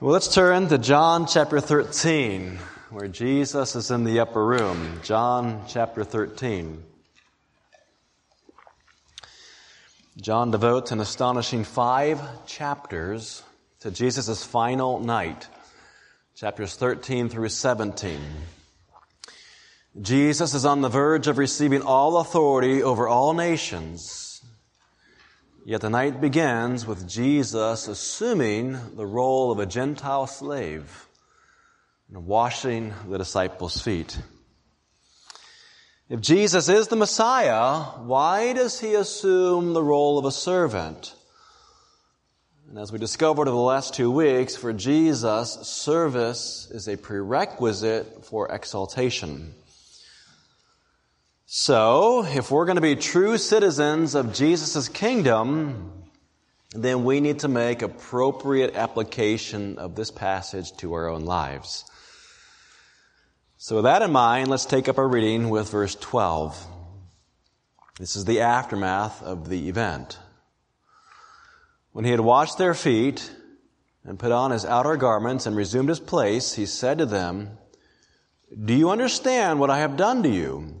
Well, let's turn to John chapter 13, where Jesus is in the upper room. John chapter 13. John devotes an astonishing five chapters to Jesus' final night, chapters 13 through 17. Jesus is on the verge of receiving all authority over all nations Yet the night begins with Jesus assuming the role of a Gentile slave and washing the disciples' feet. If Jesus is the Messiah, why does he assume the role of a servant? And as we discovered over the last two weeks, for Jesus, service is a prerequisite for exaltation. So, if we're going to be true citizens of Jesus' kingdom, then we need to make appropriate application of this passage to our own lives. So, with that in mind, let's take up our reading with verse 12. This is the aftermath of the event. When he had washed their feet and put on his outer garments and resumed his place, he said to them, Do you understand what I have done to you?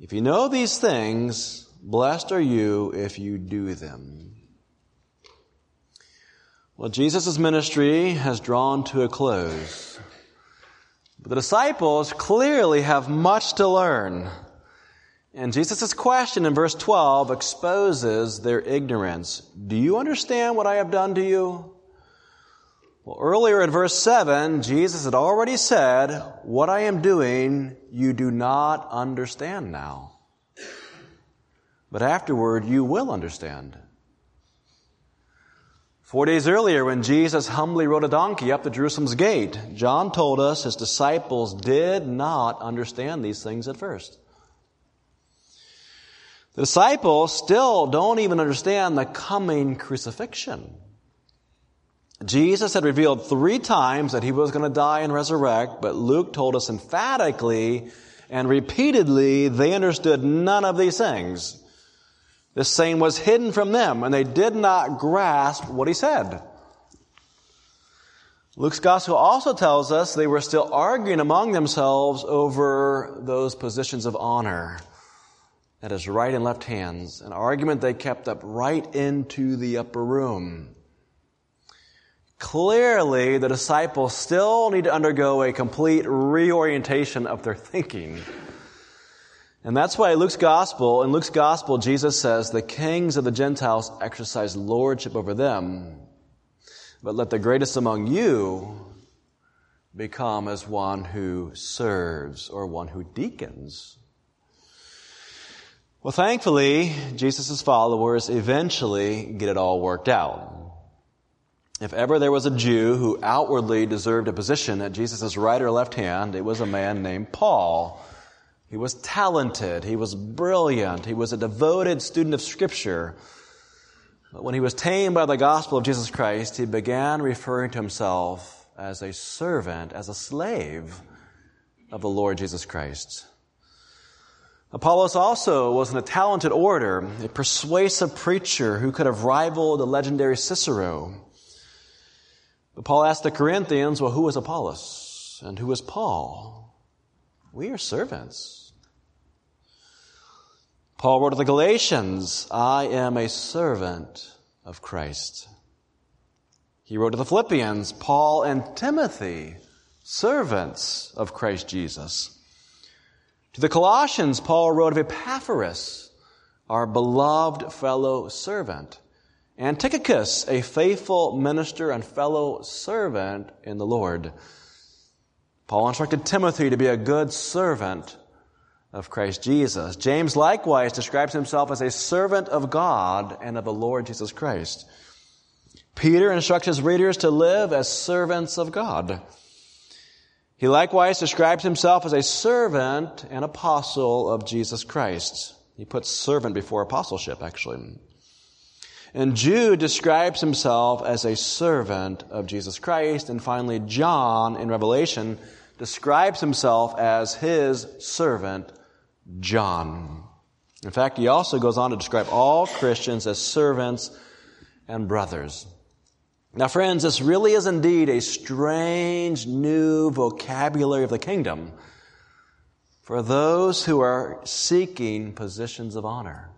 If you know these things, blessed are you if you do them. Well, Jesus' ministry has drawn to a close. But the disciples clearly have much to learn. And Jesus' question in verse 12 exposes their ignorance. Do you understand what I have done to you? Well, earlier in verse 7, Jesus had already said, What I am doing, you do not understand now. But afterward, you will understand. Four days earlier, when Jesus humbly rode a donkey up to Jerusalem's gate, John told us his disciples did not understand these things at first. The disciples still don't even understand the coming crucifixion. Jesus had revealed three times that he was going to die and resurrect, but Luke told us emphatically and repeatedly they understood none of these things. This saying was hidden from them and they did not grasp what he said. Luke's gospel also tells us they were still arguing among themselves over those positions of honor. That is right and left hands. An argument they kept up right into the upper room. Clearly, the disciples still need to undergo a complete reorientation of their thinking. And that's why Luke's gospel, in Luke's gospel, Jesus says, the kings of the Gentiles exercise lordship over them. But let the greatest among you become as one who serves or one who deacons. Well, thankfully, Jesus' followers eventually get it all worked out. If ever there was a Jew who outwardly deserved a position at Jesus' right or left hand, it was a man named Paul. He was talented. He was brilliant. He was a devoted student of Scripture. But when he was tamed by the gospel of Jesus Christ, he began referring to himself as a servant, as a slave of the Lord Jesus Christ. Apollos also was a talented orator, a persuasive preacher who could have rivaled the legendary Cicero. But Paul asked the Corinthians, well, who was Apollos and who was Paul? We are servants. Paul wrote to the Galatians, I am a servant of Christ. He wrote to the Philippians, Paul and Timothy, servants of Christ Jesus. To the Colossians, Paul wrote of Epaphras, our beloved fellow servant. And Tychicus, a faithful minister and fellow servant in the Lord. Paul instructed Timothy to be a good servant of Christ Jesus. James likewise describes himself as a servant of God and of the Lord Jesus Christ. Peter instructs his readers to live as servants of God. He likewise describes himself as a servant and apostle of Jesus Christ. He puts servant before apostleship, actually. And Jude describes himself as a servant of Jesus Christ. And finally, John in Revelation describes himself as his servant, John. In fact, he also goes on to describe all Christians as servants and brothers. Now, friends, this really is indeed a strange new vocabulary of the kingdom for those who are seeking positions of honor.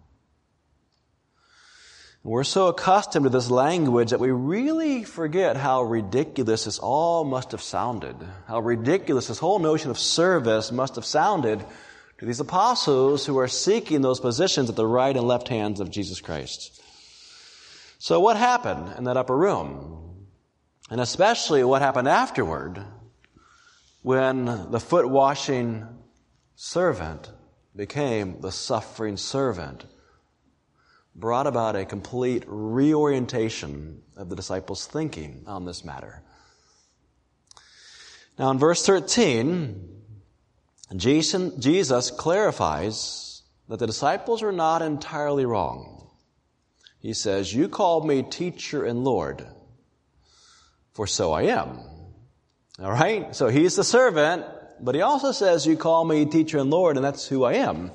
We're so accustomed to this language that we really forget how ridiculous this all must have sounded. How ridiculous this whole notion of service must have sounded to these apostles who are seeking those positions at the right and left hands of Jesus Christ. So what happened in that upper room? And especially what happened afterward when the foot washing servant became the suffering servant brought about a complete reorientation of the disciples' thinking on this matter. Now in verse 13, Jesus clarifies that the disciples are not entirely wrong. He says, You called me teacher and Lord, for so I am. All right? So he's the servant, but he also says, You call me teacher and Lord, and that's who I am.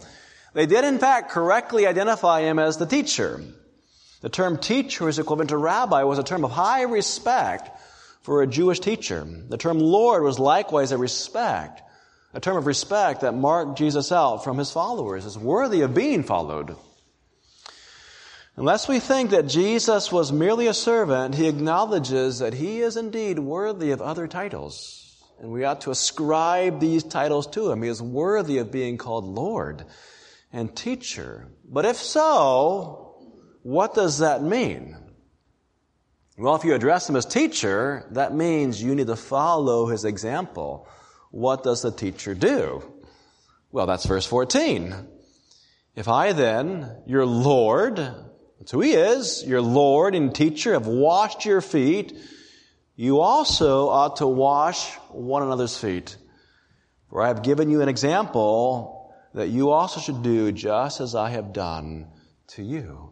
They did, in fact, correctly identify him as the teacher. The term teacher is equivalent to rabbi was a term of high respect for a Jewish teacher. The term Lord was likewise a respect, a term of respect that marked Jesus out from his followers as worthy of being followed. Unless we think that Jesus was merely a servant, he acknowledges that he is indeed worthy of other titles. And we ought to ascribe these titles to him. He is worthy of being called Lord and teacher. But if so, what does that mean? Well, if you address him as teacher, that means you need to follow his example. What does the teacher do? Well, that's verse 14. If I then, your Lord, that's who he is. Your Lord and teacher have washed your feet. You also ought to wash one another's feet. For I have given you an example that you also should do just as I have done to you.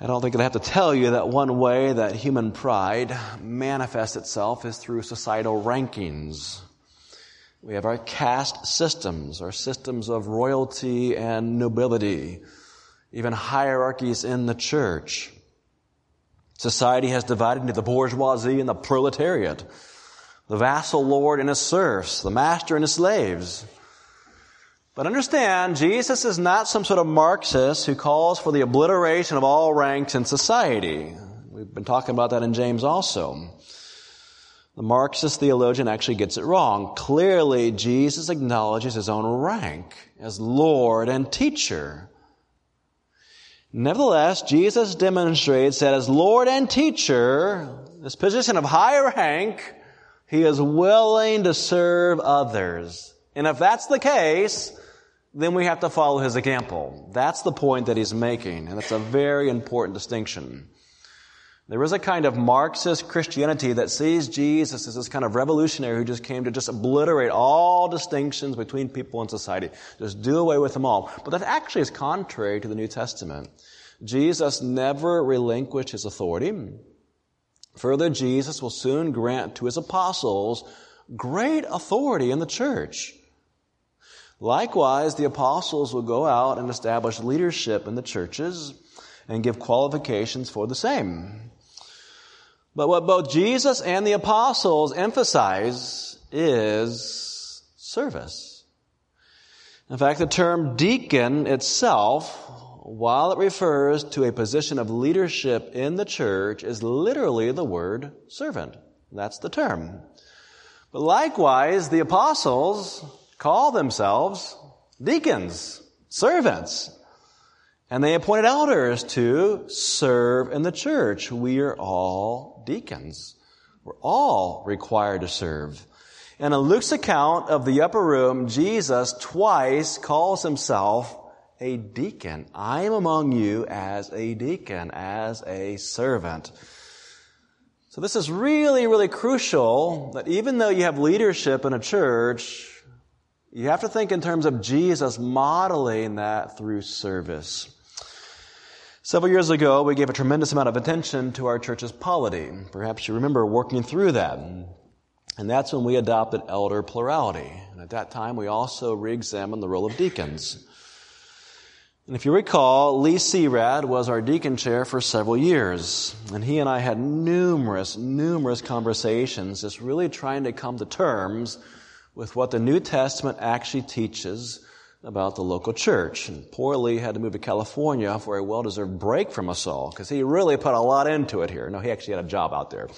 I don't think I have to tell you that one way that human pride manifests itself is through societal rankings. We have our caste systems, our systems of royalty and nobility even hierarchies in the church. Society has divided into the bourgeoisie and the proletariat, the vassal lord and his serfs, the master and his slaves. But understand, Jesus is not some sort of Marxist who calls for the obliteration of all ranks in society. We've been talking about that in James also. The Marxist theologian actually gets it wrong. Clearly, Jesus acknowledges his own rank as Lord and teacher. Nevertheless, Jesus demonstrates that as Lord and teacher, this position of high rank, he is willing to serve others. And if that's the case, then we have to follow his example. That's the point that he's making, and it's a very important distinction. There is a kind of Marxist Christianity that sees Jesus as this kind of revolutionary who just came to just obliterate all distinctions between people in society. Just do away with them all. But that actually is contrary to the New Testament. Jesus never relinquished his authority. Further, Jesus will soon grant to his apostles great authority in the church. Likewise, the apostles will go out and establish leadership in the churches and give qualifications for the same. But what both Jesus and the apostles emphasize is service. In fact, the term deacon itself, while it refers to a position of leadership in the church, is literally the word servant. That's the term. But likewise, the apostles call themselves deacons, servants. And they appointed elders to serve in the church. We are all deacons. We're all required to serve. And in Luke's account of the upper room, Jesus twice calls himself a deacon. I am among you as a deacon, as a servant. So this is really, really crucial that even though you have leadership in a church, you have to think in terms of Jesus modeling that through service. Several years ago, we gave a tremendous amount of attention to our church's polity. Perhaps you remember working through that. And that's when we adopted elder plurality. And at that time, we also re-examined the role of deacons. And if you recall, Lee Searad was our deacon chair for several years. And he and I had numerous, numerous conversations just really trying to come to terms with what the New Testament actually teaches about the local church. And poor Lee had to move to California for a well-deserved break from us all because he really put a lot into it here. No, he actually had a job out there.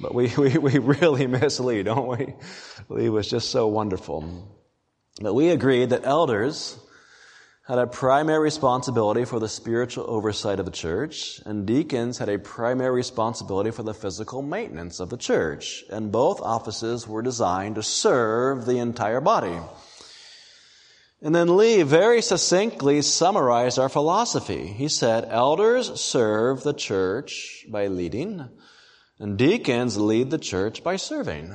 But we, we, we really miss Lee, don't we? Lee was just so wonderful. But we agreed that elders had a primary responsibility for the spiritual oversight of the church, and deacons had a primary responsibility for the physical maintenance of the church. And both offices were designed to serve the entire body. And then Lee very succinctly summarized our philosophy. He said, elders serve the church by leading, and deacons lead the church by serving.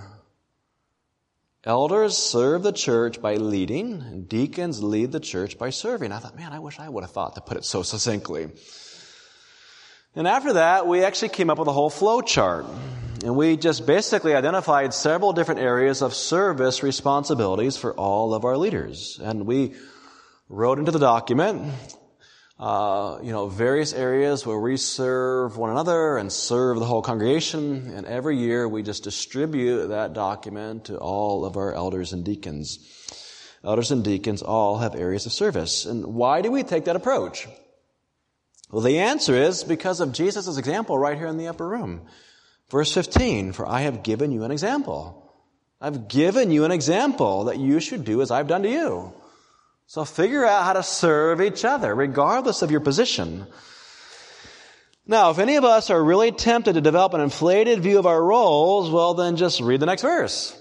Elders serve the church by leading, and deacons lead the church by serving. I thought, man, I wish I would have thought to put it so succinctly. And after that, we actually came up with a whole flow chart. And we just basically identified several different areas of service responsibilities for all of our leaders. And we wrote into the document uh, you know, various areas where we serve one another and serve the whole congregation. And every year we just distribute that document to all of our elders and deacons. Elders and deacons all have areas of service. And why do we take that approach? Well, the answer is because of Jesus' example right here in the upper room. Verse 15, for I have given you an example. I've given you an example that you should do as I've done to you. So figure out how to serve each other, regardless of your position. Now, if any of us are really tempted to develop an inflated view of our roles, well, then just read the next verse.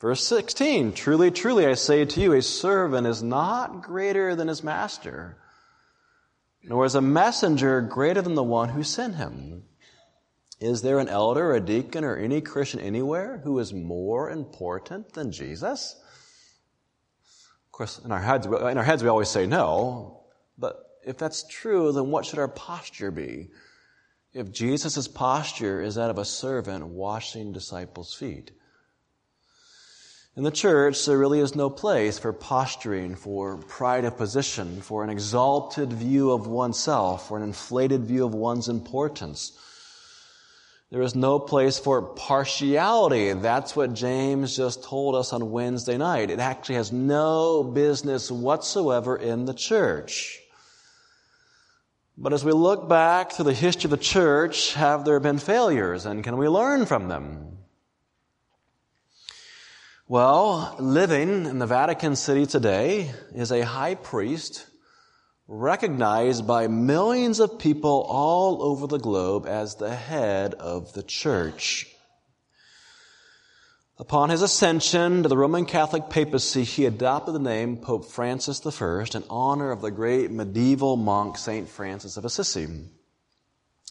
Verse 16, truly, truly, I say to you, a servant is not greater than his master, nor is a messenger greater than the one who sent him. Is there an elder, or a deacon, or any Christian anywhere who is more important than Jesus? Course, in our heads, in our heads we always say no, but if that's true, then what should our posture be? If Jesus' posture is that of a servant washing disciples' feet. In the church, there really is no place for posturing, for pride of position, for an exalted view of oneself, for an inflated view of one's importance. There is no place for partiality. That's what James just told us on Wednesday night. It actually has no business whatsoever in the church. But as we look back through the history of the church, have there been failures and can we learn from them? Well, living in the Vatican City today is a high priest recognized by millions of people all over the globe as the head of the church. Upon his ascension to the Roman Catholic papacy, he adopted the name Pope Francis I in honor of the great medieval monk St. Francis of Assisi.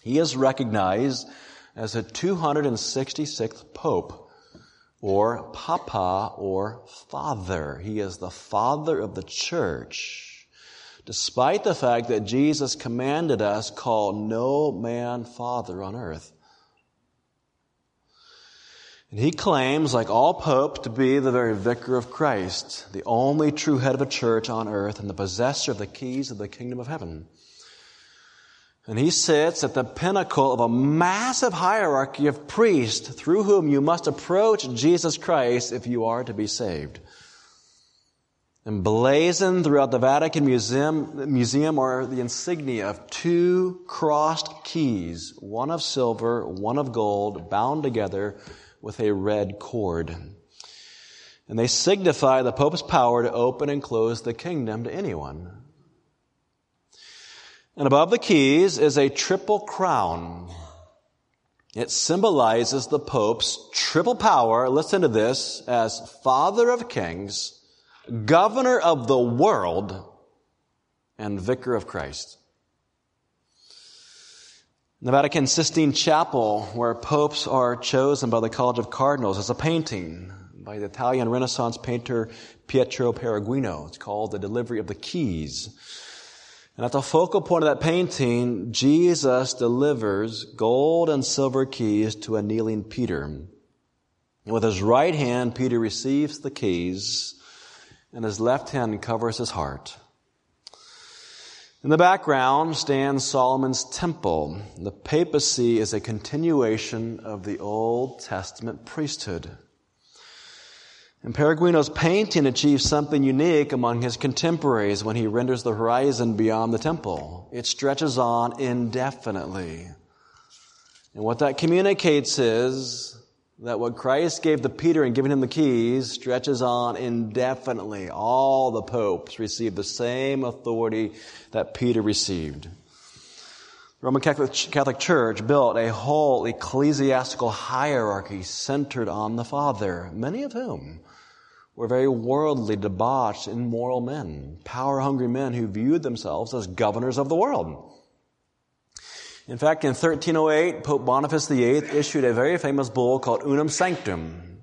He is recognized as the 266th Pope, or Papa, or Father. He is the Father of the Church despite the fact that Jesus commanded us, call no man father on earth. And he claims, like all popes, to be the very vicar of Christ, the only true head of a church on earth and the possessor of the keys of the kingdom of heaven. And he sits at the pinnacle of a massive hierarchy of priests through whom you must approach Jesus Christ if you are to be saved. Emblazoned throughout the Vatican Museum, Museum are the insignia of two crossed keys, one of silver, one of gold, bound together with a red cord. And they signify the Pope's power to open and close the kingdom to anyone. And above the keys is a triple crown. It symbolizes the Pope's triple power, listen to this, as Father of Kings, governor of the world and vicar of Christ. The Vatican Sistine Chapel, where popes are chosen by the College of Cardinals, is a painting by the Italian Renaissance painter Pietro Perugino. It's called The Delivery of the Keys. And at the focal point of that painting, Jesus delivers gold and silver keys to a kneeling Peter. And with his right hand, Peter receives the keys, and his left hand covers his heart. In the background stands Solomon's temple. The papacy is a continuation of the Old Testament priesthood. And Perugino's painting achieves something unique among his contemporaries when he renders the horizon beyond the temple. It stretches on indefinitely. And what that communicates is that what Christ gave to Peter in giving him the keys stretches on indefinitely. All the popes received the same authority that Peter received. The Roman Catholic, Catholic Church built a whole ecclesiastical hierarchy centered on the Father, many of whom were very worldly, debauched, immoral men, power hungry men who viewed themselves as governors of the world. In fact, in 1308, Pope Boniface VIII issued a very famous bull called Unam Sanctam.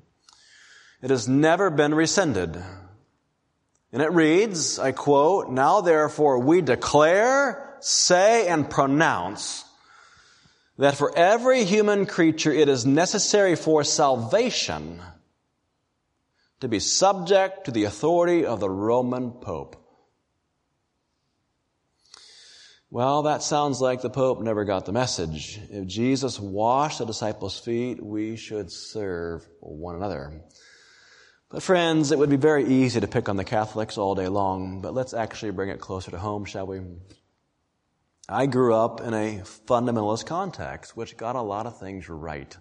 It has never been rescinded. And it reads, I quote, Now therefore we declare, say, and pronounce that for every human creature it is necessary for salvation to be subject to the authority of the Roman Pope. Well, that sounds like the Pope never got the message. If Jesus washed the disciples' feet, we should serve one another. But friends, it would be very easy to pick on the Catholics all day long, but let's actually bring it closer to home, shall we? I grew up in a fundamentalist context, which got a lot of things right.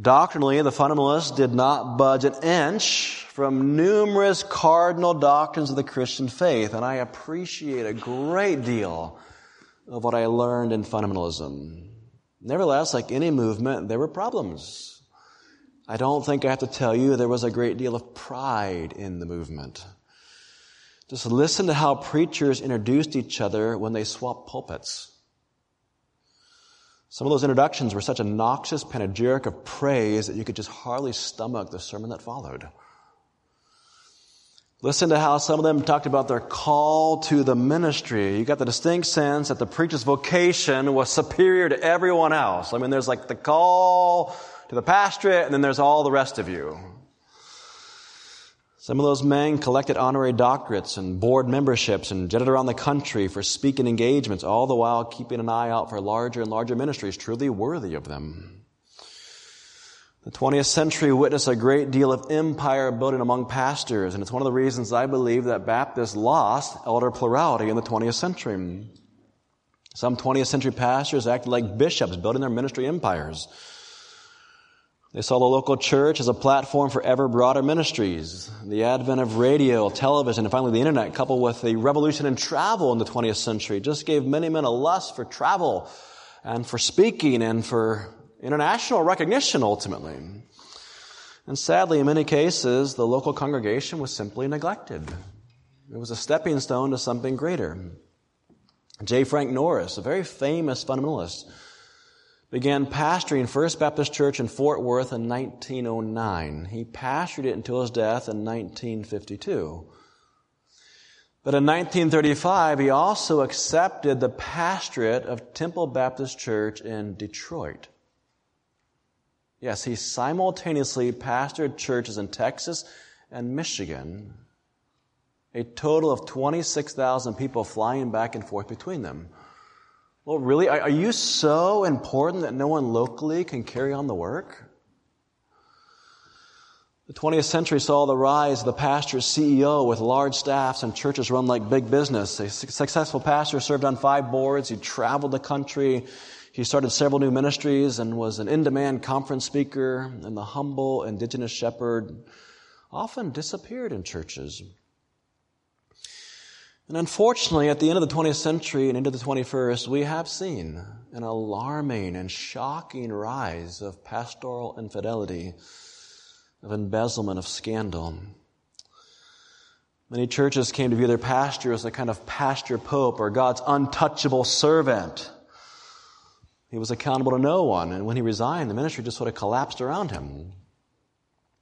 Doctrinally, the fundamentalists did not budge an inch from numerous cardinal doctrines of the Christian faith, and I appreciate a great deal of what I learned in fundamentalism. Nevertheless, like any movement, there were problems. I don't think I have to tell you there was a great deal of pride in the movement. Just listen to how preachers introduced each other when they swapped pulpits. Some of those introductions were such a noxious panegyric of praise that you could just hardly stomach the sermon that followed. Listen to how some of them talked about their call to the ministry. You got the distinct sense that the preacher's vocation was superior to everyone else. I mean, there's like the call to the pastorate, and then there's all the rest of you. Some of those men collected honorary doctorates and board memberships and jetted around the country for speaking engagements, all the while keeping an eye out for larger and larger ministries truly worthy of them. The 20th century witnessed a great deal of empire building among pastors, and it's one of the reasons I believe that Baptists lost elder plurality in the 20th century. Some 20th century pastors acted like bishops building their ministry empires. They saw the local church as a platform for ever broader ministries. The advent of radio, television, and finally the internet, coupled with the revolution in travel in the 20th century, just gave many men a lust for travel and for speaking and for international recognition ultimately. And sadly, in many cases, the local congregation was simply neglected. It was a stepping stone to something greater. J. Frank Norris, a very famous fundamentalist, began pastoring First Baptist Church in Fort Worth in 1909. He pastored it until his death in 1952. But in 1935, he also accepted the pastorate of Temple Baptist Church in Detroit. Yes, he simultaneously pastored churches in Texas and Michigan, a total of 26,000 people flying back and forth between them. Well, really? Are you so important that no one locally can carry on the work? The 20th century saw the rise of the pastor CEO with large staffs and churches run like big business. A successful pastor served on five boards. He traveled the country. He started several new ministries and was an in-demand conference speaker. And the humble indigenous shepherd often disappeared in churches. And unfortunately, at the end of the 20th century and into the 21st, we have seen an alarming and shocking rise of pastoral infidelity, of embezzlement, of scandal. Many churches came to view their pastor as a kind of pastor pope or God's untouchable servant. He was accountable to no one, and when he resigned, the ministry just sort of collapsed around him.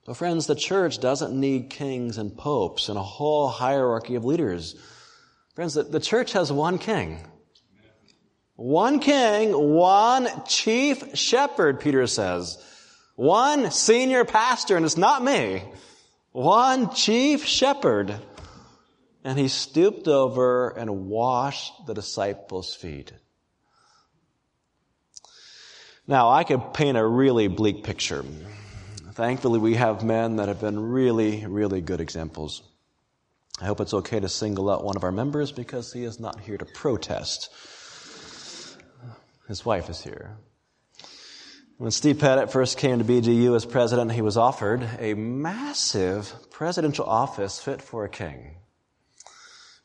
But friends, the church doesn't need kings and popes and a whole hierarchy of leaders. Friends, the, the church has one king. One king, one chief shepherd, Peter says. One senior pastor, and it's not me. One chief shepherd. And he stooped over and washed the disciples' feet. Now, I could paint a really bleak picture. Thankfully, we have men that have been really, really good examples. I hope it's okay to single out one of our members because he is not here to protest. His wife is here. When Steve Pettit first came to BJU as president, he was offered a massive presidential office fit for a king.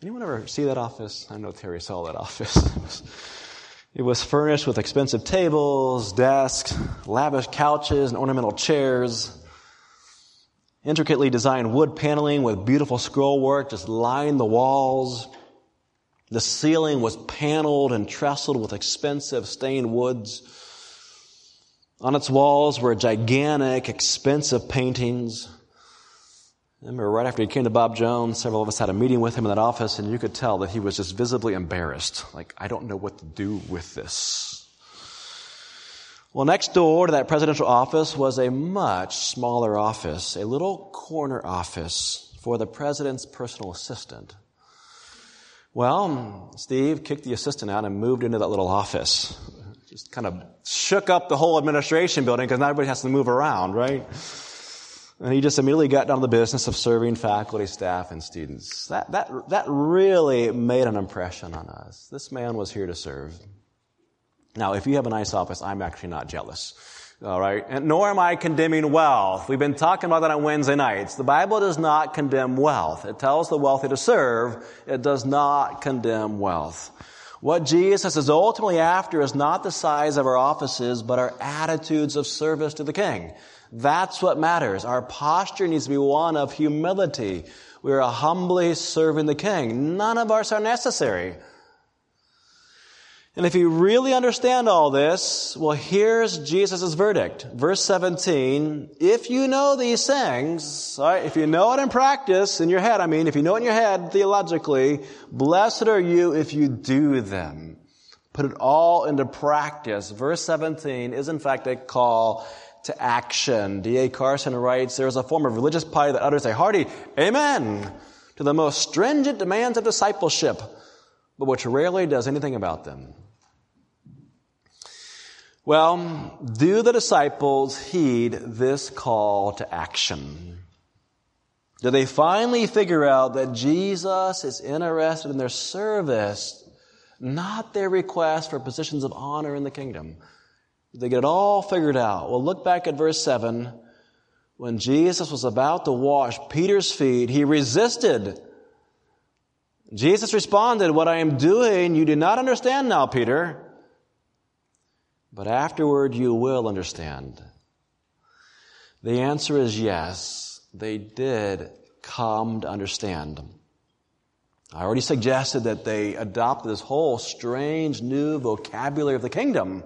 Anyone ever see that office? I know Terry saw that office. It was furnished with expensive tables, desks, lavish couches, and ornamental chairs. Intricately designed wood paneling with beautiful scroll work just lined the walls. The ceiling was paneled and trestled with expensive stained woods. On its walls were gigantic, expensive paintings. I remember right after he came to Bob Jones, several of us had a meeting with him in that office, and you could tell that he was just visibly embarrassed. Like, I don't know what to do with this. Well, next door to that presidential office was a much smaller office, a little corner office for the president's personal assistant. Well, Steve kicked the assistant out and moved into that little office. Just kind of shook up the whole administration building because everybody has to move around, right? And he just immediately got down to the business of serving faculty, staff, and students. That, that, that really made an impression on us. This man was here to serve. Now, if you have a nice office, I'm actually not jealous. All right. And nor am I condemning wealth. We've been talking about that on Wednesday nights. The Bible does not condemn wealth. It tells the wealthy to serve. It does not condemn wealth. What Jesus is ultimately after is not the size of our offices, but our attitudes of service to the King. That's what matters. Our posture needs to be one of humility. We are humbly serving the King. None of us are necessary. And if you really understand all this, well, here's Jesus' verdict. Verse 17, if you know these things, right, if you know it in practice, in your head, I mean, if you know it in your head theologically, blessed are you if you do them. Put it all into practice. Verse 17 is in fact a call to action. D.A. Carson writes, there is a form of religious piety that utters a hearty amen to the most stringent demands of discipleship, but which rarely does anything about them. Well, do the disciples heed this call to action? Do they finally figure out that Jesus is interested in their service, not their request for positions of honor in the kingdom? They get it all figured out. Well, look back at verse 7. When Jesus was about to wash Peter's feet, he resisted. Jesus responded, What I am doing, you do not understand now, Peter. But afterward, you will understand. The answer is yes. They did come to understand. I already suggested that they adopted this whole strange new vocabulary of the kingdom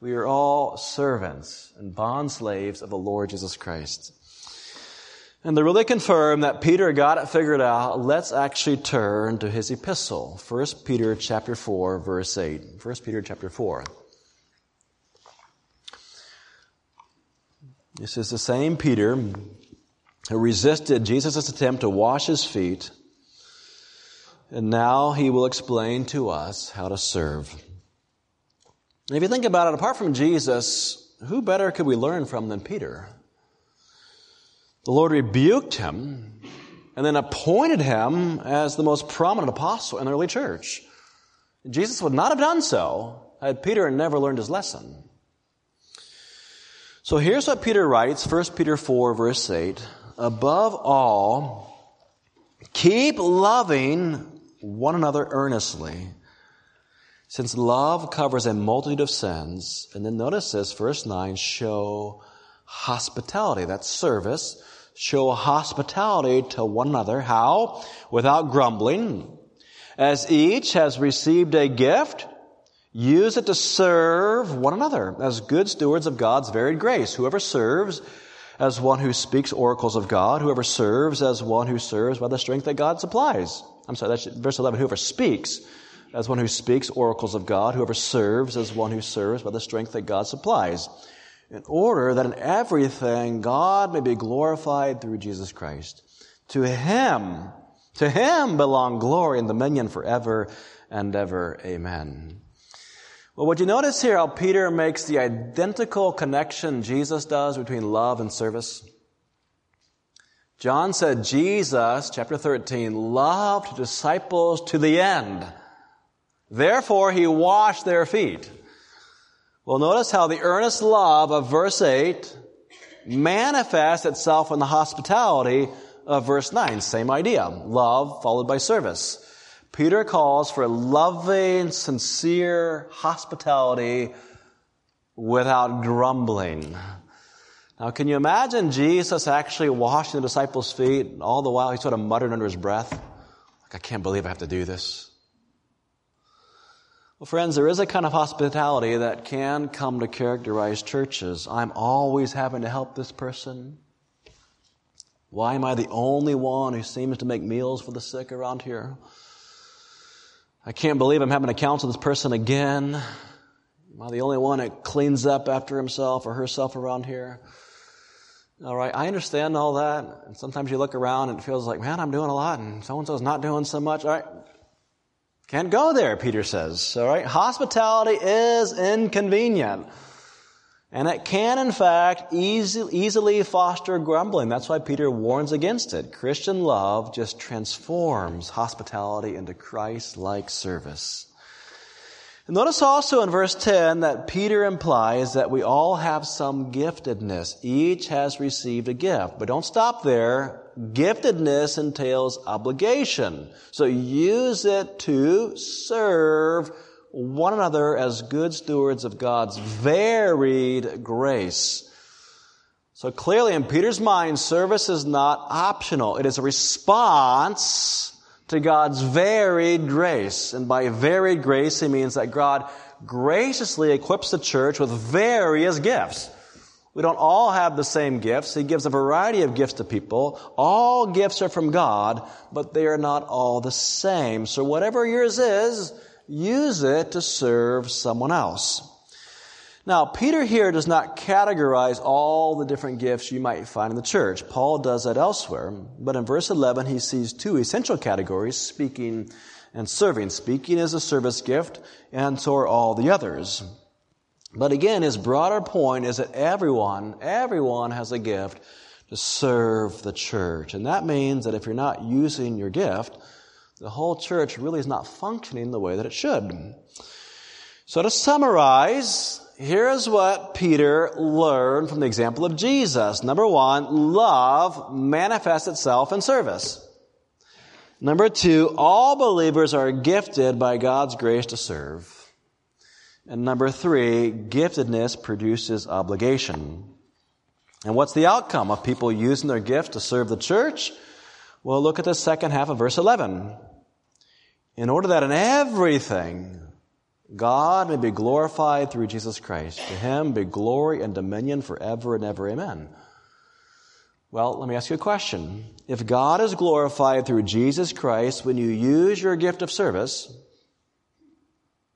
we are all servants and bond slaves of the Lord Jesus Christ. And to really confirm that Peter got it figured out, let's actually turn to his epistle. 1 Peter chapter 4, verse 8. 1 Peter chapter 4. This is the same Peter who resisted Jesus' attempt to wash his feet, and now he will explain to us how to serve. And if you think about it, apart from Jesus, who better could we learn from than Peter? The Lord rebuked him and then appointed him as the most prominent apostle in the early church. Jesus would not have done so had Peter never learned his lesson. So here's what Peter writes, 1 Peter 4 verse 8. Above all, keep loving one another earnestly since love covers a multitude of sins, and then notice this, verse 9, show hospitality. That's service. show hospitality to one another. How? Without grumbling. As each has received a gift, use it to serve one another as good stewards of God's varied grace. Whoever serves as one who speaks oracles of God, whoever serves as one who serves by the strength that God supplies. I'm sorry, that's verse 11. Whoever speaks as one who speaks oracles of God, whoever serves as one who serves by the strength that God supplies in order that in everything God may be glorified through Jesus Christ. To Him, to Him belong glory and dominion forever and ever. Amen. Well, what you notice here how Peter makes the identical connection Jesus does between love and service? John said Jesus, chapter 13, loved disciples to the end. Therefore, he washed their feet. Well, notice how the earnest love of verse 8 manifests itself in the hospitality of verse 9. Same idea. Love followed by service. Peter calls for loving, sincere hospitality without grumbling. Now, can you imagine Jesus actually washing the disciples' feet? All the while he sort of muttered under his breath, like, I can't believe I have to do this. Well, friends, there is a kind of hospitality that can come to characterize churches. I'm always having to help this person. Why am I the only one who seems to make meals for the sick around here? I can't believe I'm having to counsel this person again. Am I the only one that cleans up after himself or herself around here? All right, I understand all that. And sometimes you look around and it feels like, man, I'm doing a lot and so and so's not doing so much. All right, can't go there, Peter says. All right. Hospitality is inconvenient. And it can, in fact, easy, easily foster grumbling. That's why Peter warns against it. Christian love just transforms hospitality into Christ-like service. Notice also in verse 10 that Peter implies that we all have some giftedness. Each has received a gift. But don't stop there. Giftedness entails obligation. So use it to serve one another as good stewards of God's varied grace. So clearly in Peter's mind, service is not optional. It is a response to God's varied grace. And by varied grace, he means that God graciously equips the church with various gifts. We don't all have the same gifts. He gives a variety of gifts to people. All gifts are from God, but they are not all the same. So whatever yours is, use it to serve someone else. Now, Peter here does not categorize all the different gifts you might find in the church. Paul does that elsewhere. But in verse 11, he sees two essential categories, speaking and serving. Speaking is a service gift, and so are all the others. But again, his broader point is that everyone, everyone has a gift to serve the church. And that means that if you're not using your gift, the whole church really is not functioning the way that it should. So to summarize, Here's what Peter learned from the example of Jesus. Number one, love manifests itself in service. Number two, all believers are gifted by God's grace to serve. And number three, giftedness produces obligation. And what's the outcome of people using their gift to serve the church? Well, look at the second half of verse 11. In order that in everything God may be glorified through Jesus Christ. To him be glory and dominion forever and ever. Amen. Well, let me ask you a question. If God is glorified through Jesus Christ when you use your gift of service,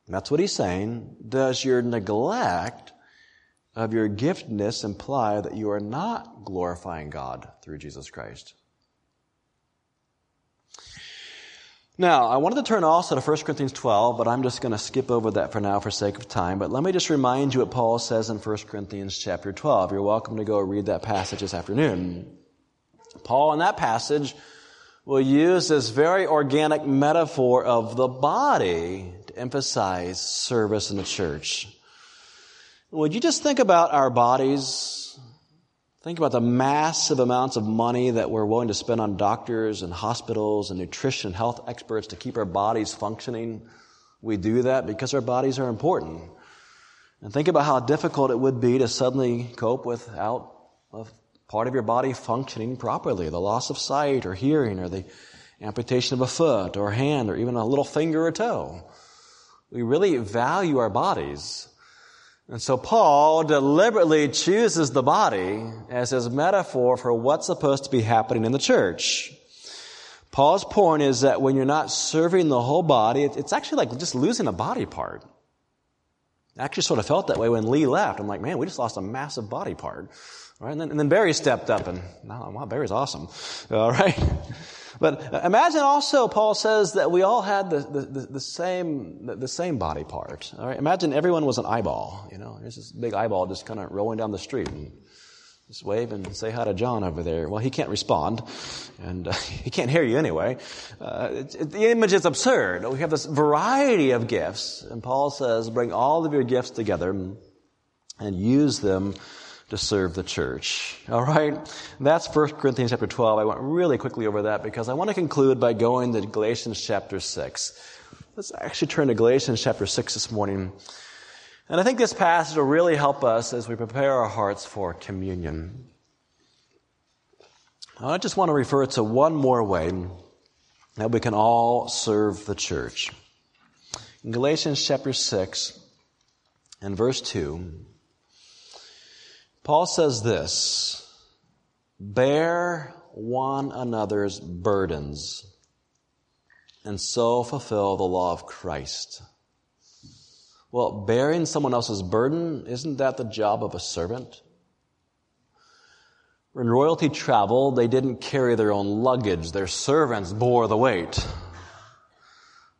that's what he's saying, does your neglect of your giftedness imply that you are not glorifying God through Jesus Christ? Now, I wanted to turn also to 1 Corinthians 12, but I'm just going to skip over that for now for sake of time. But let me just remind you what Paul says in 1 Corinthians chapter 12. You're welcome to go read that passage this afternoon. Paul in that passage will use this very organic metaphor of the body emphasize service in the church. Would you just think about our bodies Think about the massive amounts of money that we're willing to spend on doctors and hospitals and nutrition health experts to keep our bodies functioning. We do that because our bodies are important. And think about how difficult it would be to suddenly cope without a part of your body functioning properly, the loss of sight or hearing or the amputation of a foot or a hand or even a little finger or toe. We really value our bodies. And so Paul deliberately chooses the body as his metaphor for what's supposed to be happening in the church. Paul's point is that when you're not serving the whole body, it's actually like just losing a body part. I actually sort of felt that way when Lee left. I'm like, man, we just lost a massive body part. Right? And then, and then Barry stepped up and, wow, Barry's awesome. All right? But imagine also, Paul says that we all had the, the, the, same, the, the, same body part. All right? Imagine everyone was an eyeball. You know, there's this big eyeball just kind of rolling down the street. And just wave and say hi to John over there. Well, he can't respond, and uh, he can't hear you anyway. Uh, it, it, the image is absurd. We have this variety of gifts, and Paul says, bring all of your gifts together and use them to serve the church. All right? That's 1 Corinthians chapter 12. I went really quickly over that because I want to conclude by going to Galatians chapter 6. Let's actually turn to Galatians chapter 6 this morning. And I think this passage will really help us as we prepare our hearts for communion. I just want to refer to one more way that we can all serve the church. In Galatians chapter 6 and verse 2, Paul says this Bear one another's burdens and so fulfill the law of Christ. Well, bearing someone else's burden, isn't that the job of a servant? When royalty traveled, they didn't carry their own luggage. Their servants bore the weight.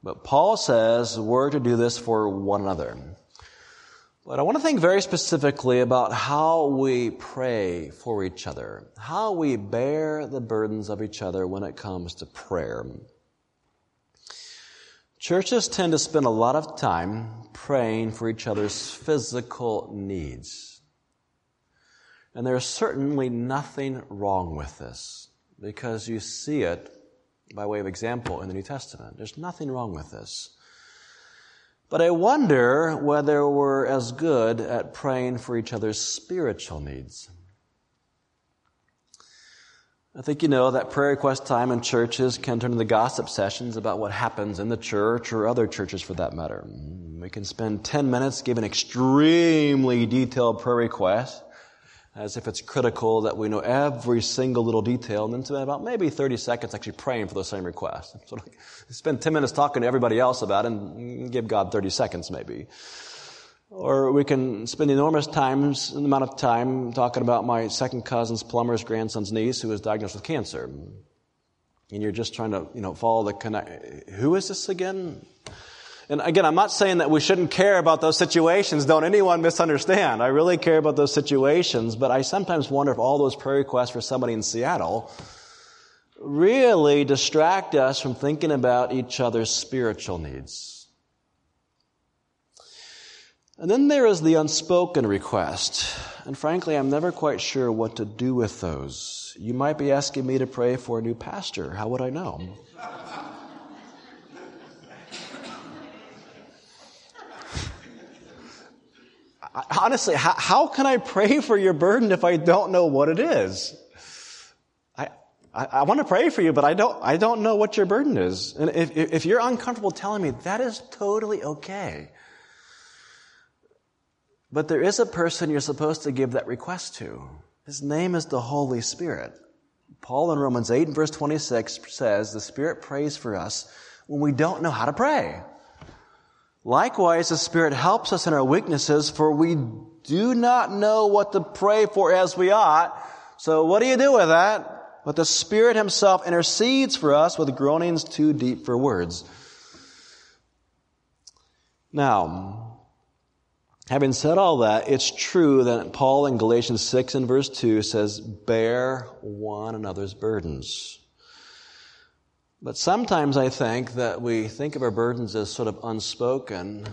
But Paul says we're to do this for one another. But I want to think very specifically about how we pray for each other, how we bear the burdens of each other when it comes to prayer. Churches tend to spend a lot of time praying for each other's physical needs. And there's certainly nothing wrong with this because you see it by way of example in the New Testament. There's nothing wrong with this. But I wonder whether we're as good at praying for each other's spiritual needs. I think you know that prayer request time in churches can turn into gossip sessions about what happens in the church or other churches for that matter. We can spend 10 minutes giving extremely detailed prayer requests as if it's critical that we know every single little detail, and then spend about maybe 30 seconds actually praying for those same requests. So like, spend 10 minutes talking to everybody else about it and give God 30 seconds maybe. Or we can spend enormous times, an amount of time talking about my second cousin's plumber's grandson's niece who was diagnosed with cancer. And you're just trying to, you know, follow the connect. Who is this again? And again, I'm not saying that we shouldn't care about those situations. Don't anyone misunderstand. I really care about those situations, but I sometimes wonder if all those prayer requests for somebody in Seattle really distract us from thinking about each other's spiritual needs. And then there is the unspoken request. And frankly, I'm never quite sure what to do with those. You might be asking me to pray for a new pastor. How would I know? Honestly, how, how, can I pray for your burden if I don't know what it is? I, I, I, want to pray for you, but I don't, I don't know what your burden is. And if, if you're uncomfortable telling me, that is totally okay. But there is a person you're supposed to give that request to. His name is the Holy Spirit. Paul in Romans 8 and verse 26 says, the Spirit prays for us when we don't know how to pray. Likewise, the Spirit helps us in our weaknesses, for we do not know what to pray for as we ought. So what do you do with that? But the Spirit Himself intercedes for us with groanings too deep for words. Now, Having said all that, it's true that Paul in Galatians 6 and verse 2 says, bear one another's burdens. But sometimes I think that we think of our burdens as sort of unspoken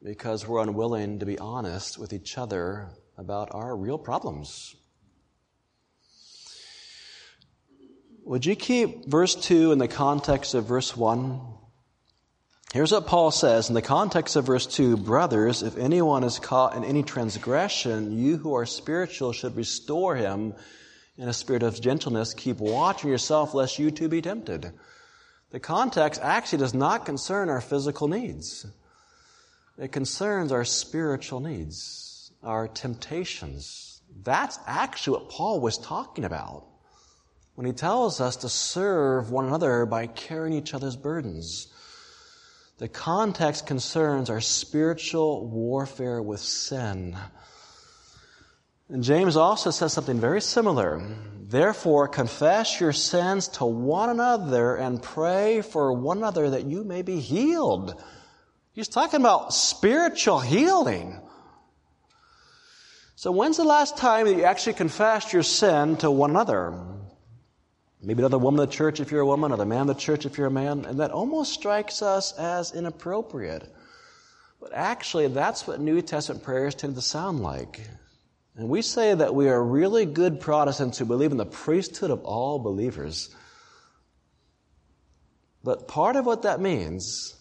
because we're unwilling to be honest with each other about our real problems. Would you keep verse 2 in the context of verse 1? Here's what Paul says in the context of verse 2 Brothers, if anyone is caught in any transgression, you who are spiritual should restore him in a spirit of gentleness, keep watch watching yourself lest you too be tempted. The context actually does not concern our physical needs. It concerns our spiritual needs, our temptations. That's actually what Paul was talking about when he tells us to serve one another by carrying each other's burdens. The context concerns our spiritual warfare with sin. And James also says something very similar. Therefore, confess your sins to one another and pray for one another that you may be healed. He's talking about spiritual healing. So when's the last time that you actually confessed your sin to one another? Maybe another woman of the church if you're a woman, another man of the church if you're a man, and that almost strikes us as inappropriate. But actually, that's what New Testament prayers tend to sound like. And we say that we are really good Protestants who believe in the priesthood of all believers. But part of what that means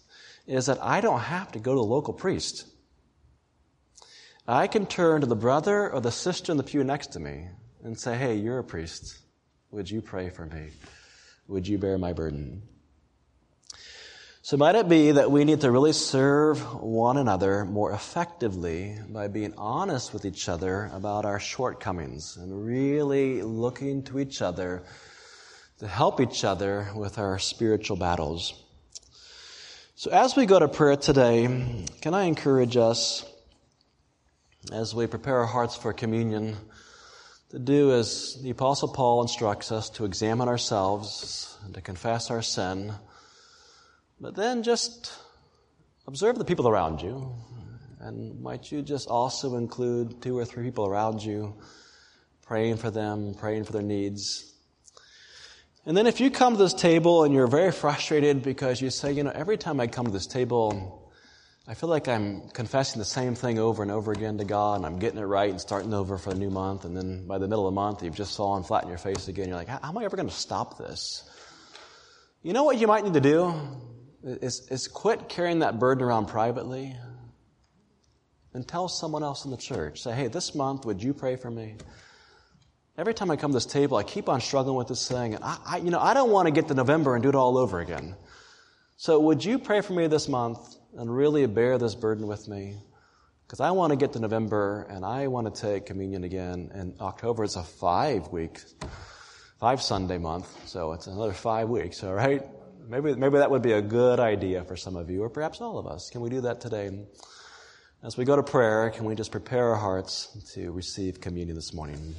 is that I don't have to go to the local priest. I can turn to the brother or the sister in the pew next to me and say, Hey, you're a priest. Would you pray for me? Would you bear my burden? So might it be that we need to really serve one another more effectively by being honest with each other about our shortcomings and really looking to each other to help each other with our spiritual battles. So as we go to prayer today, can I encourage us as we prepare our hearts for communion to do as the Apostle Paul instructs us to examine ourselves and to confess our sin, but then just observe the people around you. And might you just also include two or three people around you, praying for them, praying for their needs. And then if you come to this table and you're very frustrated because you say, you know, every time I come to this table, I feel like I'm confessing the same thing over and over again to God, and I'm getting it right and starting over for a new month, and then by the middle of the month, you've just fallen flat in your face again. You're like, how, am I ever going to stop this? You know what you might need to do? Is, is quit carrying that burden around privately and tell someone else in the church. Say, hey, this month, would you pray for me? Every time I come to this table, I keep on struggling with this thing. I, I, you know, I don't want to get to November and do it all over again. So would you pray for me this month and really bear this burden with me? Because I want to get to November and I want to take communion again. And October is a five week, five Sunday month. So it's another five weeks, all right? Maybe, maybe that would be a good idea for some of you, or perhaps all of us. Can we do that today? As we go to prayer, can we just prepare our hearts to receive communion this morning?